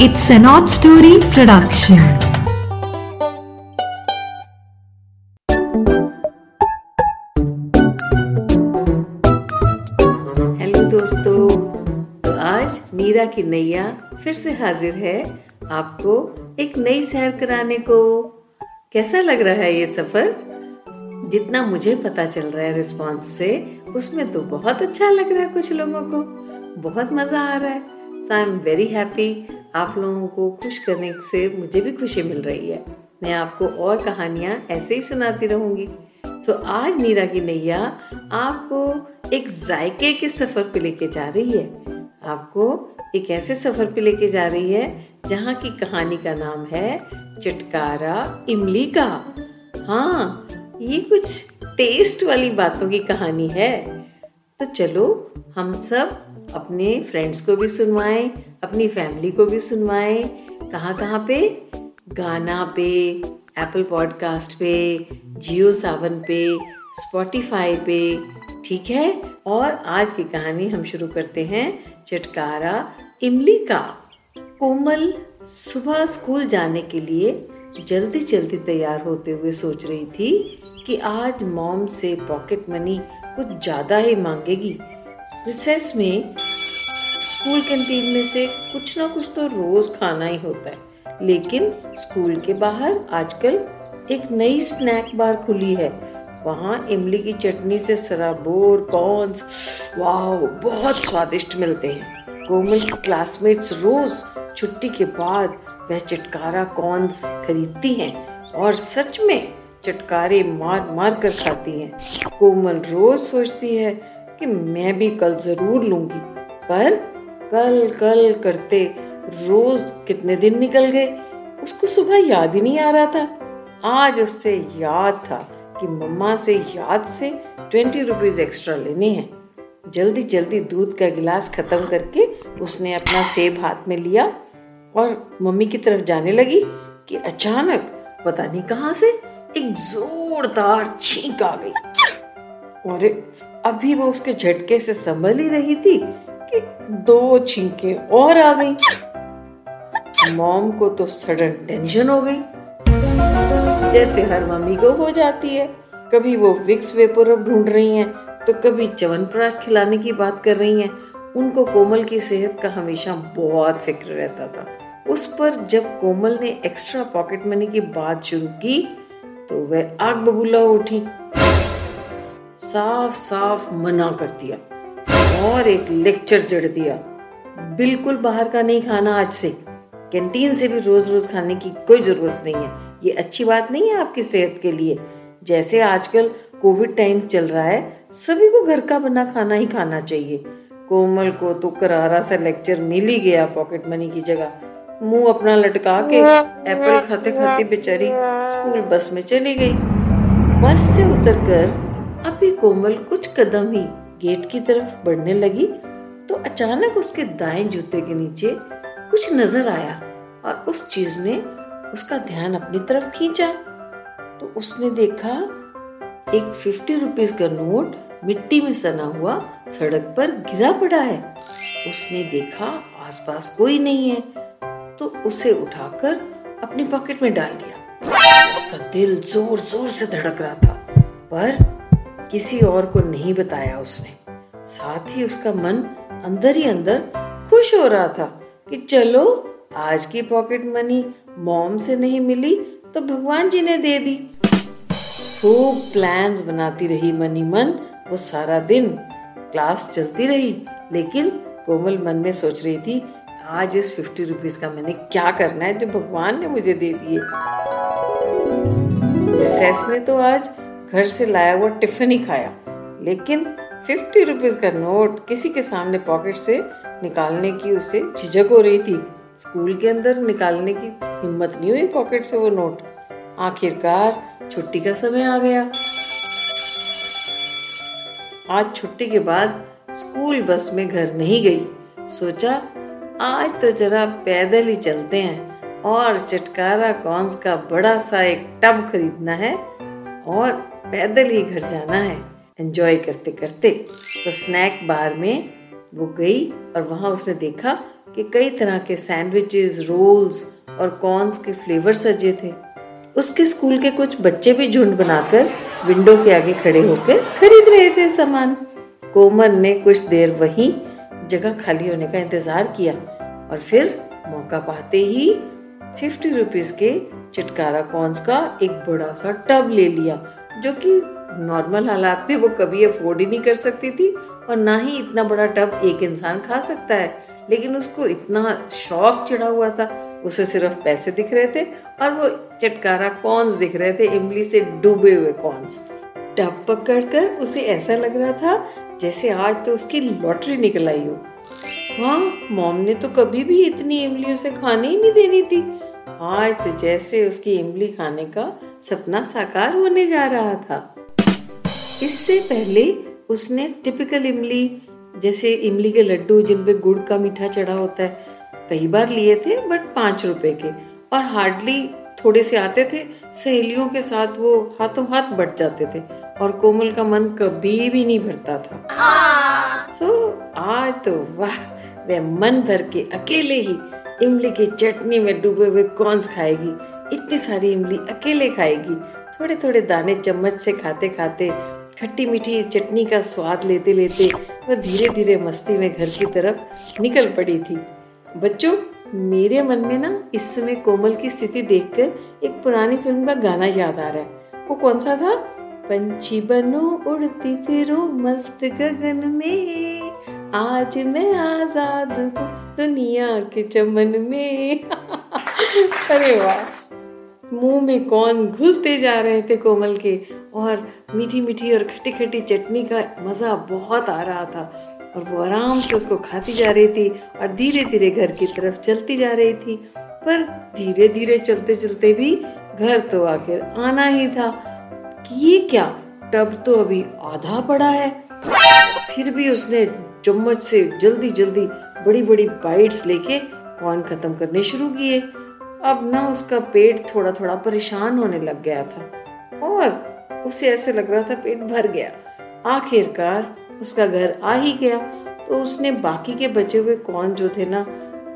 It's an odd story production. Hello दोस्तों तो आज नीरा की नैया फिर से हाजिर है आपको एक नई सैर कराने को। कैसा लग रहा है ये सफ़र? जितना मुझे पता चल रहा है रिस्पांस से, उसमें तो बहुत अच्छा लग रहा है कुछ लोगों को। बहुत मज़ा आ रहा है। So I am very happy आप लोगों को खुश करने से मुझे भी खुशी मिल रही है। मैं आपको और कहानियाँ ऐसे ही सुनाती रहूँगी। so, आज नीरा की नैया आपको एक जायके के सफ़र पे लेके जा रही है। आपको एक ऐसे सफ़र पे लेके जा रही है जहाँ की कहानी का नाम है चटकारा इमली का हाँ ये कुछ टेस्ट वाली बातों की कहानी है। तो चलो हम सब अपने फ्रेंड्स को भी सुनवाएँ, अपनी फैमिली को भी सुनवाएँ। कहाँ कहाँ पे? गाना पे एप्पल पॉडकास्ट पे जियो सावन पे स्पॉटिफाई पे, ठीक है? और आज की कहानी हम शुरू करते हैं चटकारा इमली का। कोमल सुबह स्कूल जाने के लिए जल्दी जल्दी तैयार होते हुए सोच रही थी कि आज मॉम से पॉकेट मनी कुछ ज़्यादा ही मांगेगी। रिसेस में स्कूल कैंटीन में से कुछ ना कुछ तो रोज खाना ही होता है। लेकिन स्कूल के बाहर आजकल एक नई स्नैक बार खुली है। वहाँ इमली की चटनी से सराबोर, कॉर्न्स वाह बहुत स्वादिष्ट मिलते हैं। कोमल की क्लासमेट्स रोज छुट्टी के बाद वह चटकारा कॉर्न्स खरीदती हैं और सच में चटकारे मार मार कर खाती हैं। कोमल रोज सोचती है कि मैं भी कल ज़रूर लूँगी। पर कल कल करते रोज कितने दिन निकल गए? उसको सुबह याद ही नहीं आ रहा था। आज उससे याद था कि मम्मा से याद से ट्वेंटी रुपीज़ एक्स्ट्रा लेने हैं। जल्दी जल्दी दूध का गिलास खत्म करके उसने अपना सेब हाथ में लिया और मम्मी की तरफ़ जाने लगी कि अचानक पता नहीं कहाँ से एक जोरदार छींक आ गई। और अभी वो उसके झटके से संभल ही रही थी कि दो छींके और आ गई। मॉम को तो सडन टेंशन हो गई। जैसे हर मम्मी को हो जाती है। कभी वो विक्स वेपर ढूंढ रही हैं तो कभी च्यवनप्राश खिलाने की बात कर रही हैं। उनको कोमल की सेहत का हमेशा बहुत फ़िक्र रहता था। उस पर जब कोमल ने एक्स्ट्रा पॉकेट मनी की बात शुरू की तो वह आग बबूला उठी। साफ़ साफ़ मना कर दिया। और एक लेक्चर जड़ दिया। बिल्कुल बाहर का नहीं खाना आज से। कैंटीन से भी रोज रोज खाने की कोई ज़रूरत नहीं है। ये अच्छी बात नहीं है आपकी सेहत के लिए। जैसे आजकल कोविड टाइम चल रहा है, सभी को घर का बना खाना ही खाना चाहिए। कोमल को तो करारा सा लेक्चर मिल ही गया पॉकेट मनी की जगह। मुँह अपना लटका के एप्पल खाते खाते बेचारी स्कूल बस में चली गई। बस से उतरकर अभी कोमल कुछ कदम ही गेट की तरफ़ बढ़ने लगी तो अचानक उसके दाएँ जूते के नीचे कुछ नज़र आया और उस चीज़ ने उसका ध्यान अपनी तरफ़ खींचा। तो उसने देखा, एक फिफ्टी रुपीज़ का नोट मिट्टी में सना हुआ सड़क पर गिरा पड़ा है। उसने देखा, आसपास कोई नहीं है तो उसे उठाकर अपनी पॉकेट में डाल लिया उसका दिल ज़ोर ज़ोर से धड़क रहा था, पर किसी और को नहीं बताया उसने। साथ ही उसका मन अंदर ही अंदर खुश हो रहा था कि चलो, आज की पॉकेट मनी मॉम से नहीं मिली तो भगवान जी ने दे दी। खूब प्लान्स बनाती रही मनी मन वो सारा दिन। क्लास चलती रही, लेकिन कोमल मन में सोच रही थी, आज इस फिफ्टी रुपीज़ का मैंने क्या करना है जो भगवान ने मुझे दे दिए। में तो आज घर से लाया हुआ टिफ़िन ही खाया। लेकिन फिफ्टी रुपीज़ का नोट किसी के सामने पॉकेट से निकालने की उसे झिझक हो रही थी। स्कूल के अंदर निकालने की हिम्मत नहीं हुई पॉकेट से वो नोट आखिरकार छुट्टी का समय आ गया। आज छुट्टी के बाद स्कूल बस में घर नहीं गई। सोचा, आज तो जरा पैदल ही चलते हैं और चटकारा कॉन्स का बड़ा सा एक टब खरीदना है। और पैदल ही घर जाना है। एंजॉय करते करते तो स्नैक बार में वो गई और वहाँ उसने देखा कि कई तरह के सैंडविचेस रोल्स और कॉर्न्स के फ्लेवर सजे थे। उसके स्कूल के कुछ बच्चे भी झुंड बनाकर विंडो के आगे खड़े होकर खरीद रहे थे सामान। कोमल ने कुछ देर वहीं जगह खाली होने का इंतज़ार किया और फिर मौका पाते ही फिफ्टी रुपीज़ के चटकारा कॉर्न्स का एक बड़ा सा टब ले लिया, जो कि नॉर्मल हालात में वो कभी अफोर्ड ही नहीं कर सकती थी और ना ही इतना बड़ा टब एक इंसान खा सकता है। लेकिन उसको इतना शौक चढ़ा हुआ था, उसे सिर्फ़ पैसे दिख रहे थे और वो चटकारा कॉर्न्स दिख रहे थे, इमली से डूबे हुए कॉर्न्स। टब पकड़कर उसे ऐसा लग रहा था जैसे आज तो उसकी लॉटरी निकल आई हो। हाँ मॉम ने तो कभी भी इतनी इमलियों से खाने ही नहीं देनी थी। आज तो जैसे उसकी इमली खाने का सपना साकार होने जा रहा था। इससे पहले उसने टिपिकल इमली जैसे इमली के लड्डू जिन पे गुड़ का मीठा चढ़ा होता है कई बार लिए थे बट पाँच रुपए के। और हार्डली थोड़े से आते थे सहेलियों के साथ वो हाथों हाथ बट जाते थे और कोमल का मन कभी भी नहीं भरता था। सो so, आज तो वाह वह मन भर के अकेले ही इमली की चटनी में डूबे हुए कौन खाएगी। इतनी सारी इमली अकेले खाएगी। थोड़े थोड़े दाने चम्मच से खाते खाते खट्टी मीठी चटनी का स्वाद लेते लेते वह धीरे धीरे मस्ती में घर की तरफ़ निकल पड़ी थी। बच्चों, मेरे मन में ना इस समय कोमल की स्थिति देखकर एक पुरानी फ़िल्म का गाना याद आ रहा है। वो कौन सा था? पंछी बनो, उड़ती फिरो मस्त गगन में। आज मैं आज़ाद हूँ। दुनिया के चमन में। अरे वाह। मुँह में कौन घुलते जा रहे थे कोमल के? और मीठी मीठी और खट्टी खट्टी चटनी का मज़ा बहुत आ रहा था। और वो आराम से उसको खाती जा रही थी और धीरे धीरे घर की तरफ़ चलती जा रही थी। पर धीरे धीरे चलते चलते भी घर तो आखिर आना ही था। कि ये क्या? टब तो अभी आधा पड़ा है। फिर भी उसने चम्मच से जल्दी जल्दी बड़ी बड़ी बाइट्स लेके कॉर्न खत्म करने शुरू किए। अब ना उसका पेट थोड़ा थोड़ा परेशान होने लग गया था और उसे ऐसे लग रहा था पेट भर गया। आखिरकार उसका घर आ ही गया। तो उसने बाकी के बचे हुए कॉर्न जो थे ना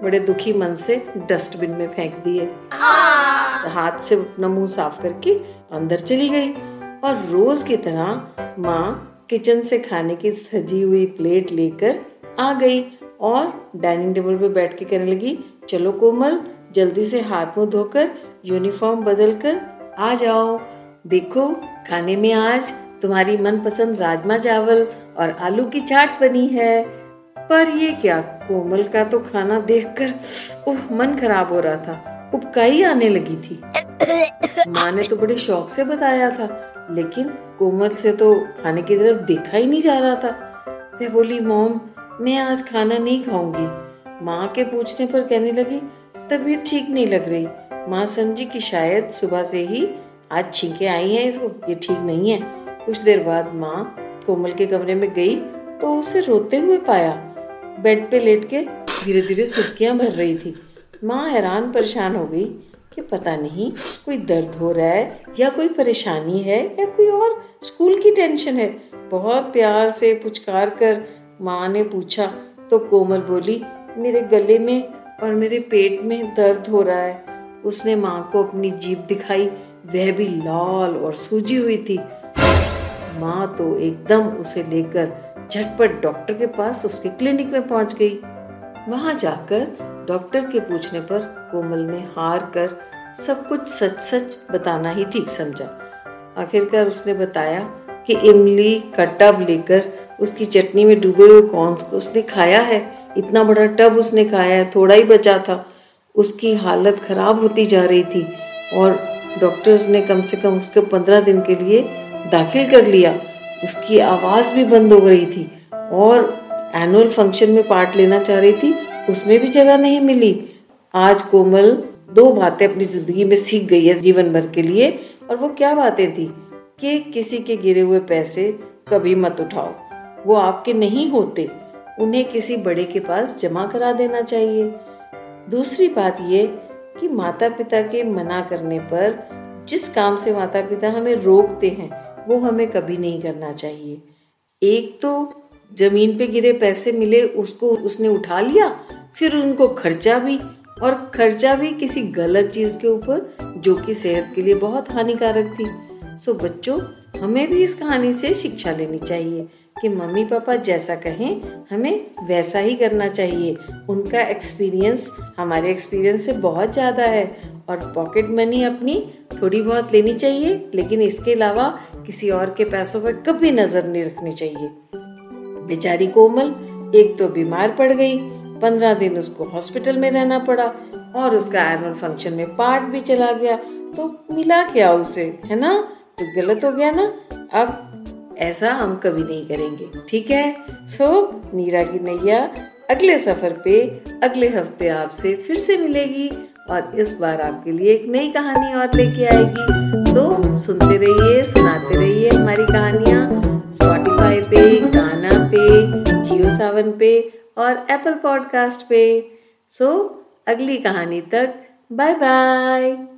बड़े दुखी मन से डस्टबिन में फेंक दिए। हाथ से अपना मुँह साफ़ करके अंदर चली गई और रोज की तरह माँ किचन से खाने की सजी हुई प्लेट लेकर आ गई। और डाइनिंग टेबल पे बैठ के कहने लगी। चलो कोमल, जल्दी से हाथ मुँह धोकर यूनिफॉर्म बदल कर आ जाओ। देखो, खाने में आज तुम्हारी मनपसंद राजमा चावल और आलू की चाट बनी है। पर ये क्या, कोमल का तो खाना देखकर, ओह, मन खराब हो रहा था। उपकाई आने लगी थी। माँ ने तो बड़े शौक से बताया था, लेकिन कोमल से तो खाने की तरफ़ देखा ही नहीं जा रहा था। वह बोली, मोम मैं आज खाना नहीं खाऊँगी। माँ के पूछने पर कहने लगी, तबीयत ठीक नहीं लग रही। माँ समझी कि शायद सुबह से ही आज छींके आई हैं इसको, ये ठीक नहीं है। कुछ देर बाद माँ कोमल के कमरे में गई तो उसे रोते हुए पाया। बेड पे लेट के धीरे धीरे सुर्खियाँ भर रही थी। माँ हैरान परेशान हो गई कि पता नहीं, कोई दर्द हो रहा है या कोई परेशानी है या कोई और स्कूल की टेंशन है। बहुत प्यार से पुचकार कर माँ ने पूछा। तो कोमल बोली, मेरे गले में और मेरे पेट में दर्द हो रहा है। उसने माँ को अपनी जीप दिखाई। वह भी लाल और सूजी हुई थी। माँ तो एकदम उसे लेकर झटपट डॉक्टर के पास उसके क्लिनिक में पहुँच गई। वहाँ जाकर डॉक्टर के पूछने पर कोमल ने हार कर सब कुछ सच सच बताना ही ठीक समझा। आखिरकार उसने बताया कि इमली का टब लेकर उसकी चटनी में डूबे हुए कॉर्न्स को उसने खाया है। इतना बड़ा टब उसने खाया है, थोड़ा ही बचा था। उसकी हालत खराब होती जा रही थी और डॉक्टर्स ने कम से कम उसको पंद्रह दिन के लिए दाखिल कर लिया। उसकी आवाज़ भी बंद हो गई थी और एनुअल फ़ंक्शन में पार्ट लेना चाह रही थी, उसमें भी जगह नहीं मिली। आज कोमल दो बातें अपनी ज़िंदगी में सीख गई है जीवन भर के लिए और वो क्या बातें थी कि किसी के गिरे हुए पैसे कभी मत उठाओ। वो आपके नहीं होते, उन्हें किसी बड़े के पास जमा करा देना चाहिए। दूसरी बात ये कि माता पिता के मना करने पर जिस काम से माता पिता हमें रोकते हैं, वो हमें कभी नहीं करना चाहिए। एक तो ज़मीन पे गिरे पैसे मिले, उसको उसने उठा लिया, फिर उनको खर्चा भी, और खर्चा भी किसी गलत चीज़ के ऊपर, जो कि सेहत के लिए बहुत हानिकारक थी। सो बच्चों, हमें भी इस कहानी से शिक्षा लेनी चाहिए। कि मम्मी पापा जैसा कहें, हमें वैसा ही करना चाहिए। उनका एक्सपीरियंस हमारे एक्सपीरियंस से बहुत ज़्यादा है और पॉकेट मनी अपनी थोड़ी बहुत लेनी चाहिए, लेकिन इसके अलावा किसी और के पैसों पर कभी नज़र नहीं रखनी चाहिए। बेचारी कोमल एक तो बीमार पड़ गई, पंद्रह दिन उसको हॉस्पिटल में रहना पड़ा और उसका एनुअल फ़ंक्शन में पार्ट भी चला गया। तो मिला क्या उसे, है ना? तो गलत हो गया ना? अब ऐसा हम कभी नहीं करेंगे, ठीक है? सो मीरा की नैया अगले सफ़र पे, अगले हफ़्ते आपसे फिर से मिलेगी और इस बार आपके लिए एक नई कहानी और लेके आएगी। तो सुनते रहिए, सुनाते रहिए हमारी कहानियाँ स्पॉटिफाई पे, गाना पे जियो सावन पे और एप्पल पॉडकास्ट पे। सो अगली कहानी तक बाय बाय